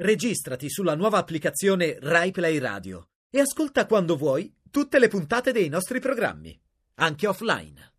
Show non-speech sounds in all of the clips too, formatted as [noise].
Registrati sulla nuova applicazione RaiPlay Radio e ascolta quando vuoi tutte le puntate dei nostri programmi, anche offline.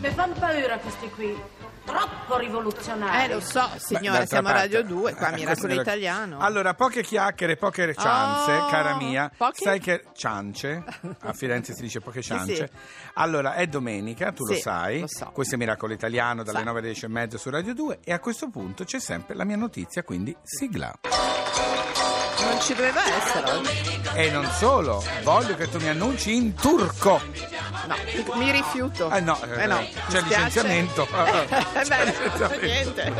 Mi fanno paura questi qui, troppo rivoluzionari. Eh, lo so, signora, d'altra siamo a Radio 2, qua eh, Miracolo Italiano. Allora, poche chiacchiere, poche ciance, Oh, cara mia. poche- Sai che ciance, a Firenze si dice poche [laughs] Sì, ciance. sì. Allora, è domenica, tu lo Sì, sai. lo so. Questo è Miracolo Italiano dalle Sa. 9 alle 10 e mezza su Radio 2 e a questo punto c'è sempre la mia notizia, quindi sigla. Non ci doveva essere oggi. E non solo, voglio che tu mi annunci in turco. No, mi rifiuto. Eh no, Eh no, eh, c'è licenziamento. [laughs] Eh, C'è beh, licenziamento. niente.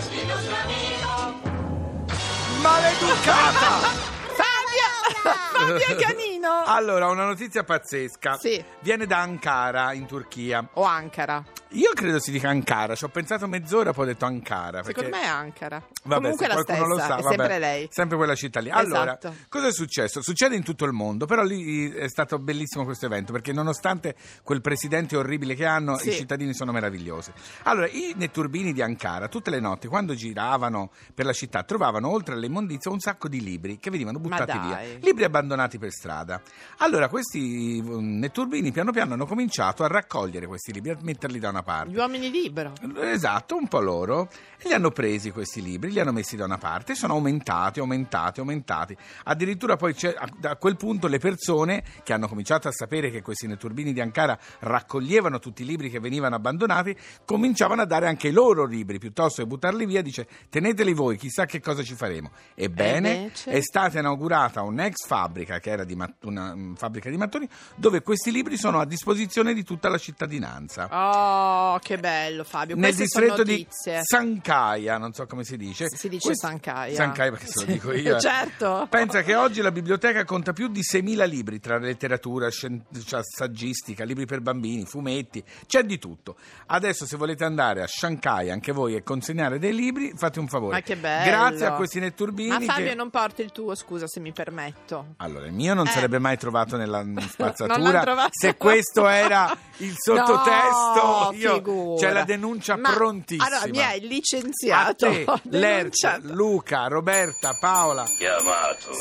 Maleducata! [laughs] Fabio! Fabio Canino! Allora, una notizia pazzesca. Sì. Viene da Ankara, in Turchia. O Ankara. Io credo si dica Ankara, ci ho pensato mezz'ora, poi ho detto Ankara. Perché... Secondo me è Ankara. Vabbè, Comunque se la qualcuno stessa, lo sa, è vabbè, sempre lei. Sempre quella città lì. Allora, Esatto. cosa è successo? Succede in tutto il mondo, però lì è stato bellissimo questo evento, perché nonostante quel presidente orribile che hanno, Sì. i cittadini sono meravigliosi. Allora, i netturbini di Ankara, tutte le notti, quando giravano per la città, trovavano oltre alle immondizie un sacco di libri che venivano buttati via. Libri abbandonati per strada. Allora, questi mm, netturbini piano piano hanno cominciato a raccogliere questi libri, a metterli da una parte. Gli uomini libero. Esatto, un po' loro. E li hanno presi questi libri, li hanno messi da una parte e sono aumentati, aumentati, aumentati. Addirittura poi a, quel punto le persone che hanno cominciato a sapere che questi netturbini di Ankara raccoglievano tutti i libri che venivano abbandonati, cominciavano a dare anche i loro libri, piuttosto che buttarli via, dice teneteli voi, chissà che cosa ci faremo. Ebbene, invece? è stata inaugurata un'ex fabbrica, che era di mat- una mm, fabbrica di mattoni, dove questi libri sono a disposizione di tutta la cittadinanza Oh, che bello Fabio. nel Queste distretto di. Sancaia, non so come si dice. Si dice Questo- Sancaia. Sancaia perché se lo dico [laughs] io. eh. certo. Pensa che oggi la biblioteca conta più di 6.000 libri tra letteratura, scien- cioè, saggistica, libri per bambini, fumetti, c'è di tutto. Adesso se volete andare a Shanghai anche voi e consegnare dei libri, fate un favore. Ma che bello. Grazie a questi netturbini Ma Fabio che... non porti il tuo, scusa se mi permetto. Allora, il mio non Eh. sarebbe mai trovato nella [laughs] spazzatura. Se questo era il [laughs] sottotesto, No, io- figura. c'è la denuncia Ma- prontissima. Allora, mi hai licenziato. te, [laughs] Lerch. Luca, Roberta, Paola.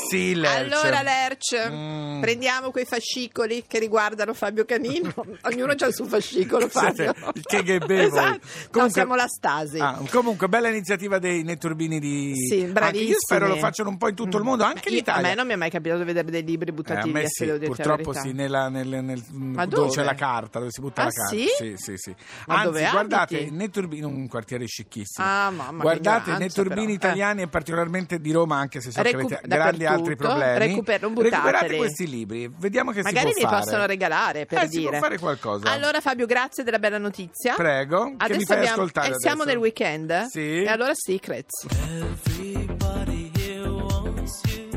Sì, Lerch. Allora, Lerch, Mm. prendiamo quei fascicoli che riguardano Fabio Canino. [laughs] Ognuno ha il suo fascicolo, Fabio. Siete il KGB esatto. No, Comunque- siamo la Stasi. Ah, comunque, bella iniziativa dei netturbini di. Sì, bravissimi. io spero lo facciano un po' in tutto il mondo, anche in Io- Italia. A me non mi è mai capitato di vedere dei libri Eh, buttati a me via, sì, dirti la purtroppo sì, nella, nel, nel- dove? c'è la carta, dove si butta Ah, la carta. sì? Sì, sì, sì. Ma Anzi, dove guardate, abiti? nei turbini, un quartiere scicchissimo. Ah, mamma, che guardate, nei turbini però. Eh. italiani e particolarmente di Roma, anche se so che Recu- avete grandi altri problemi. recuper- non Recuperate questi libri, vediamo che Magari si può fare. possono regalare per Eh, si dire. può fare qualcosa. Allora, Fabio, grazie della bella notizia. Prego, che Adesso mi fai abbiamo- ascoltare eh, siamo nel weekend? Sì. E allora Secrets. Everybody here wants you,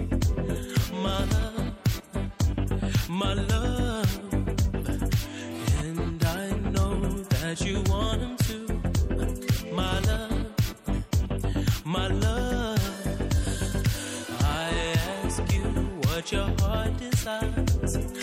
my love, my love, your heart desires,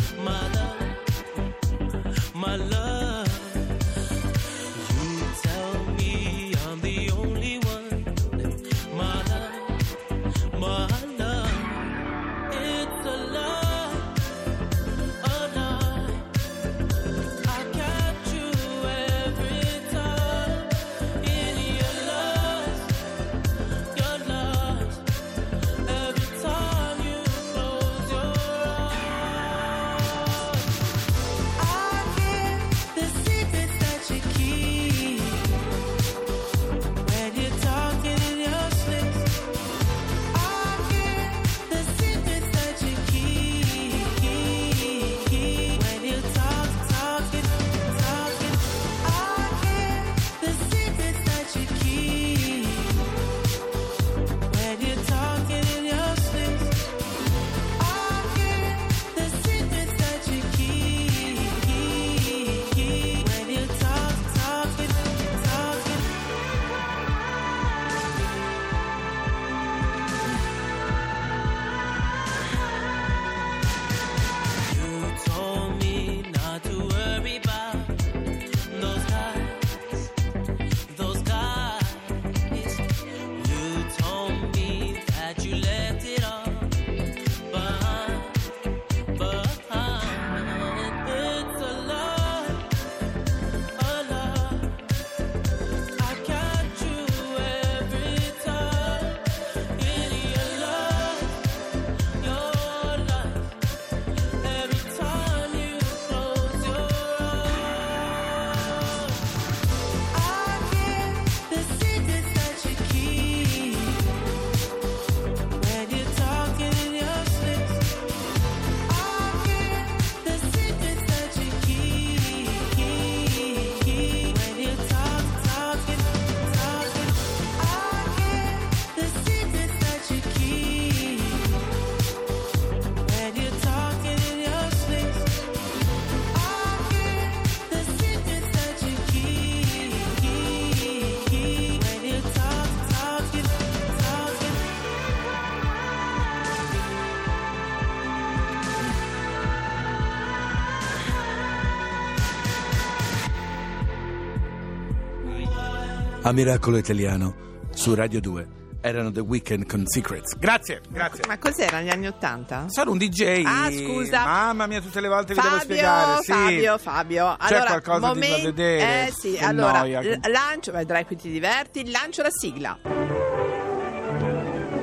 a Miracolo Italiano su Radio 2 erano The Weeknd con Secrets. Grazie, grazie. Ma cos'era negli anni Ottanta? Sono un DJ. Ah, scusa. Mamma mia, tutte le volte vi devo spiegare. Sì. Fabio, Fabio. C'è allora, qualcosa di momen- da vedere? Eh sì, Che allora, noia. lancio, vedrai qui ti diverti, lancio la sigla.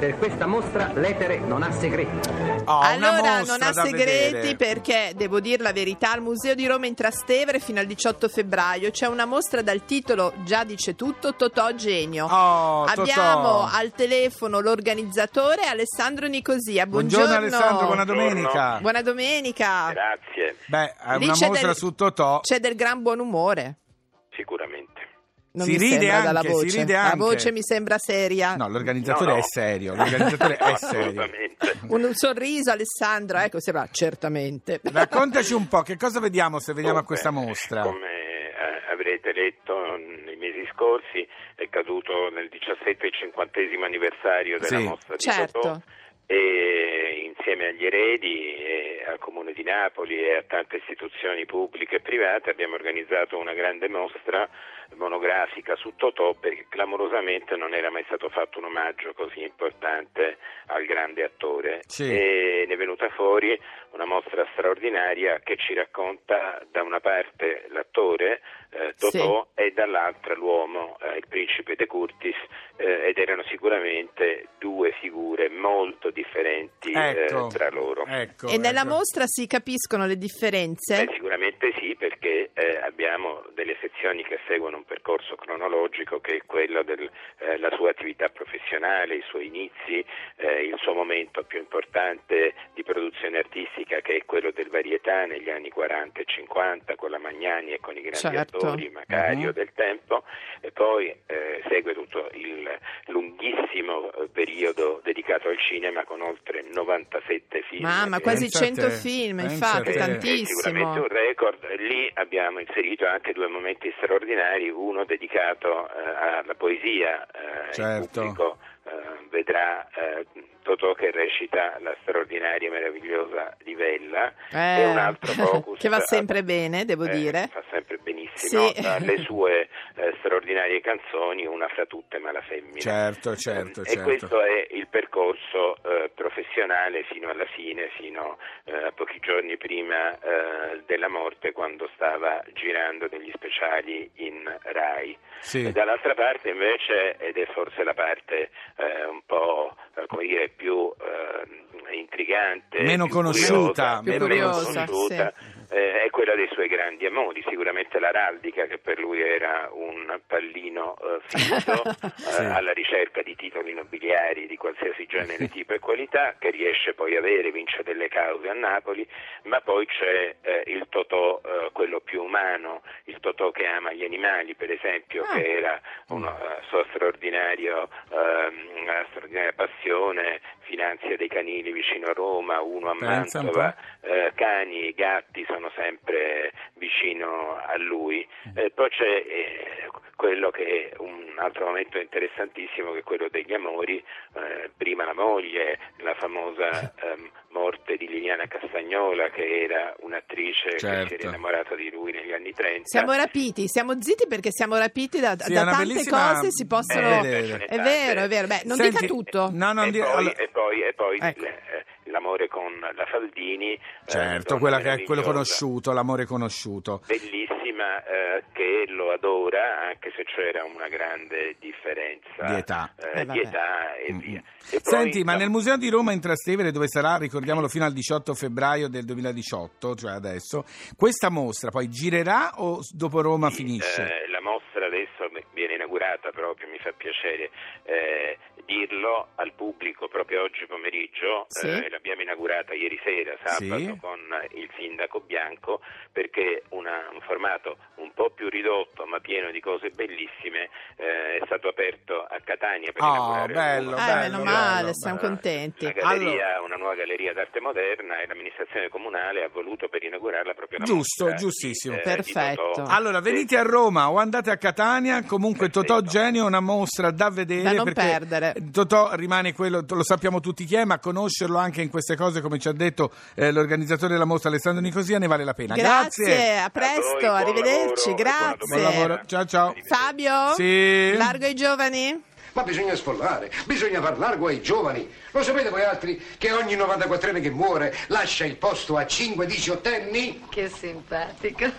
Per questa mostra l'etere non ha segreti. Oh, allora, non ha segreti vedere. perché, devo dire la verità, al Museo di Roma in Trastevere fino al 18 febbraio c'è una mostra dal titolo Già dice tutto, Totò Genio. Oh, Totò. Abbiamo al telefono l'organizzatore Alessandro Nicosia. Buongiorno. Buongiorno Alessandro, buona domenica. Buona domenica. Grazie, Beh, è Lì una mostra del- su Totò. C'è del gran buon umore. Non Si mi ride anche, si voce. ride La anche. voce mi sembra seria. No, l'organizzatore No, no. è serio. L'organizzatore è [laughs] serio. assolutamente. Un, un sorriso, Alessandro, ecco, sembra certamente. [laughs] Raccontaci un po', che cosa vediamo se veniamo a questa mostra? Come eh, avrete letto nei mesi scorsi, è caduto nel 17 e 50 anniversario della Sì. mostra di Certo. Totò e insieme agli eredi e al Comune di Napoli e a tante istituzioni pubbliche e private abbiamo organizzato una grande mostra monografica su Totò perché clamorosamente non era mai stato fatto un omaggio così importante al grande attore Sì. e ne è venuta fuori una mostra straordinaria che ci racconta da una parte l'attore eh, Totò e dall'altra l'uomo, eh, il principe De Curtis eh, ed erano sicuramente due figure molto differenti eh, Ecco, tra loro. ecco, e nella ecco. mostra si capiscono le differenze? Beh, sicuramente sì, perché eh, abbiamo delle sezioni che seguono un percorso cronologico che è quello della sua attività professionale, i suoi inizi, eh, il suo momento più importante di produzione artistica che è quello del varietà negli anni 40 e 50 con la Magnani e con i grandi Certo. attori, Macario Mhm. del tempo, e poi eh, segue tutto il lunghissimo eh, periodo dedicato al cinema con oltre 97 film. Mamma, che- quasi Pensa a 100 te, film, infatti, te. è tantissimo. sicuramente un record. Lì abbiamo inserito anche due momenti straordinari, uno dedicato eh, alla poesia, eh, Certo. il pubblico eh, vedrà eh, Totò che recita la straordinaria e meravigliosa Livella Eh, e un altro focus [laughs] che va sempre bene, devo eh, dire. fa sempre benissimo Sì. dalle sue eh, straordinarie canzoni una fra tutte ma la femmina Certo, certo, e certo. questo è il percorso eh, professionale fino alla fine, fino eh, a pochi giorni prima eh, della morte, quando stava girando degli speciali in Rai. Sì. E dall'altra parte invece, ed è forse la parte eh, un po' come dire, più eh, intrigante, Meno più conosciuta, curiosa, Più meno curiosa, conosciuta, eh, è quella dei suoi grandi amori, sicuramente l'araldica che per lui era un pallino eh, fisso [laughs] Sì. eh, alla ricerca di titoli nobiliari di qualsiasi genere, [laughs] tipo e qualità che riesce poi a avere, vince delle cause a Napoli, ma poi c'è eh, il Totò, eh, quello più umano, il Totò che ama gli animali per esempio, Ah. che era una sua straordinario, ehm, straordinaria passione, finanzia dei canili vicino a Roma, uno a Mantova, eh, cani e gatti sono sempre vicino a lui. Eh, poi c'è eh, quello che è un altro momento interessantissimo che è quello degli amori, eh, prima la moglie, la famosa [laughs] ehm, morte di Liliana Castagnola che era un'attrice che si Certo. era innamorata di lui negli anni 30. Siamo rapiti, siamo zitti perché siamo rapiti da, Sì, da è tante bellissima- cose, si possono... Eh, ce ne È vero, è vero. Beh, non Senti, dica tutto. No, non e, di- poi, allora- e poi, e poi Ecco. eh, l'amore con la Faldini. eh, Certo, donna quella che è quello conosciuto, l'amore conosciuto. Bellissima, eh, che lo adora, anche se c'era una grande differenza Di età. eh, Eh, di età e Mm, via. mm. E poi, Senti, ma la- nel Museo di Roma in Trastevere, dove sarà, ricordiamolo, fino al 18 febbraio del 2018, cioè adesso, questa mostra poi girerà o dopo Roma Sì, finisce? eh, la mostra inaugurata proprio, mi fa piacere eh, dirlo al pubblico proprio oggi pomeriggio, Sì. eh, l'abbiamo inaugurata ieri sera, sabato, Sì. con il sindaco Bianco, perché una- un formato un po' più ridotto ma pieno di cose bellissime eh, è stato aperto a Catania per Oh, inaugurare bello, una- Eh, bello, meno bello, male, bello. siamo contenti. una galleria, una nuova galleria d'arte moderna e l'amministrazione comunale ha voluto per inaugurarla proprio una Giusto, di, giustissimo. eh, di Perfetto. Totò. Allora, venite a Roma o andate a Catania, comunque Perfetto. Totò Genio è una mostra da vedere. Da non perdere. Totò rimane quello, lo sappiamo tutti chi è, ma conoscerlo anche in queste cose, come ci ha detto eh, l'organizzatore della mostra Alessandro Nicosia, ne vale la pena. Grazie, a A presto, voi, buon arrivederci, lavoro grazie. Buon lavoro, ciao ciao. Fabio? Sì. Largo ai giovani? Ma bisogna sfollare, bisogna far largo ai giovani. Lo sapete voi altri che ogni 94enne che muore lascia il posto a 5 diciottenni? Che simpatico.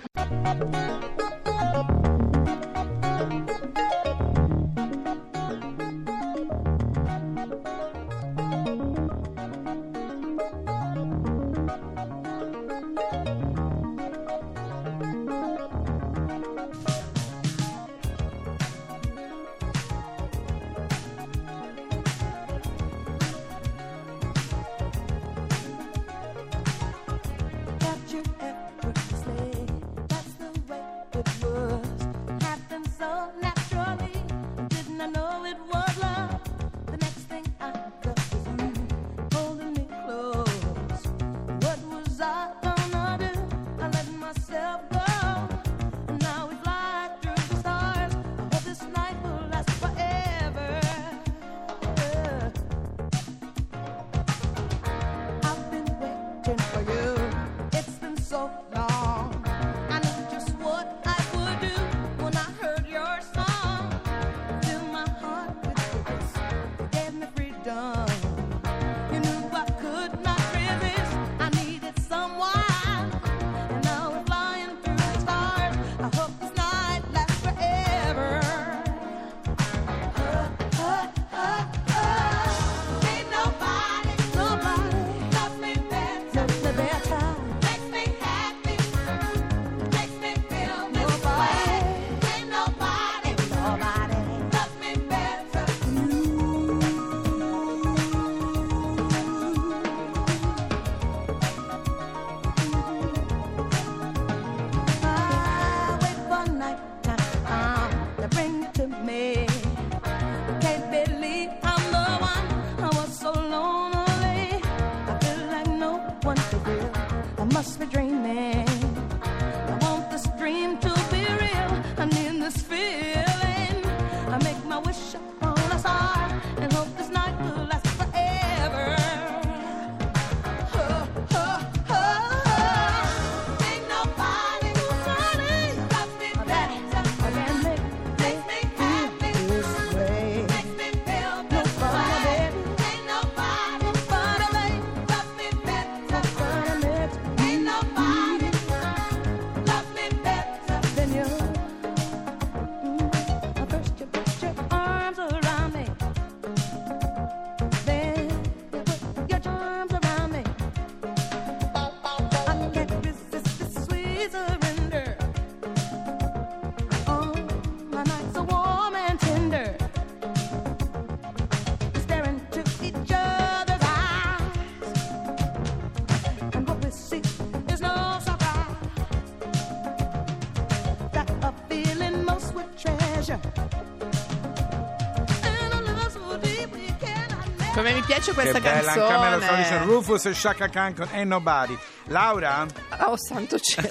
Piace questa che bella, in camera canzone. Solution, Rufus e Shaka Khan con Ain't Nobody. Laura Oh, santo cielo.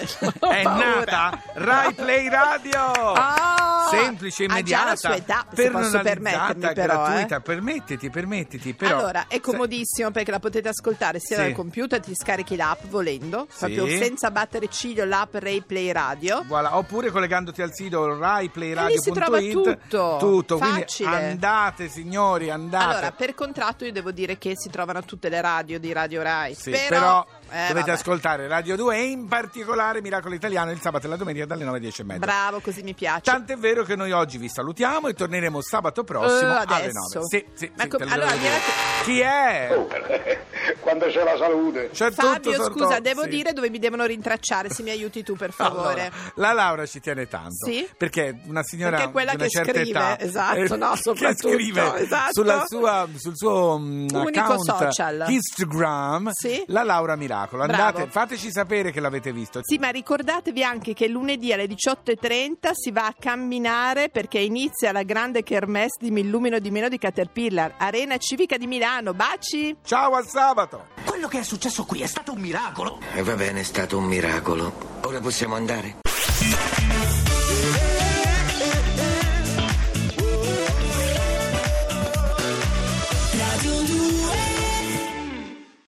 è paura. nata Rai Play Radio. Ah! Semplice, Ha già immediata, la sua età, se posso permettermi però, gratuita. eh. Permettiti, permettiti. Però, allora, è comodissimo perché la potete ascoltare sia Sì. dal computer, ti scarichi l'app volendo, Sì. proprio senza battere ciglio l'app Ray Play Radio. Voilà, oppure collegandoti al sito lì raiplayradio.it si trova tutto. tutto quindi Facile. andate signori andate Allora, per contratto io devo dire che si trovano tutte le radio di Radio Rai. Sì, però, però, eh, dovete vabbè. ascoltare Radio 2 e in particolare Miracolo Italiano il sabato e la domenica dalle 9 alle 10 e mezza Bravo, così mi piace. Tant'è vero che noi oggi vi salutiamo e torneremo sabato prossimo Eh, alle adesso. 9. Sì, sì, Ma sì, com- allora. Miracolo- Chi è? [laughs] Quando c'è la salute. C'è Fabio, tutto sotto- scusa, devo sì. dire dove mi devono rintracciare, se mi aiuti tu per favore. Allora, la Laura ci tiene tanto Sì? perché una signora Perché è quella di una che certa scrive, età esatto, no, [laughs] che scrive esatto. sulla sua, sul suo Unico account social. Instagram Sì? la Laura Miracolo Bravo. andate fateci sapere che l'avete visto Sì, ma ricordatevi anche che lunedì alle 18.30 si va a camminare perché inizia la grande kermesse di Mi illumino di meno di Caterpillar, Arena Civica di Milano. Baci! ciao al sabato quello che è successo qui è stato un miracolo. E va bene, è stato un miracolo. Ora possiamo andare?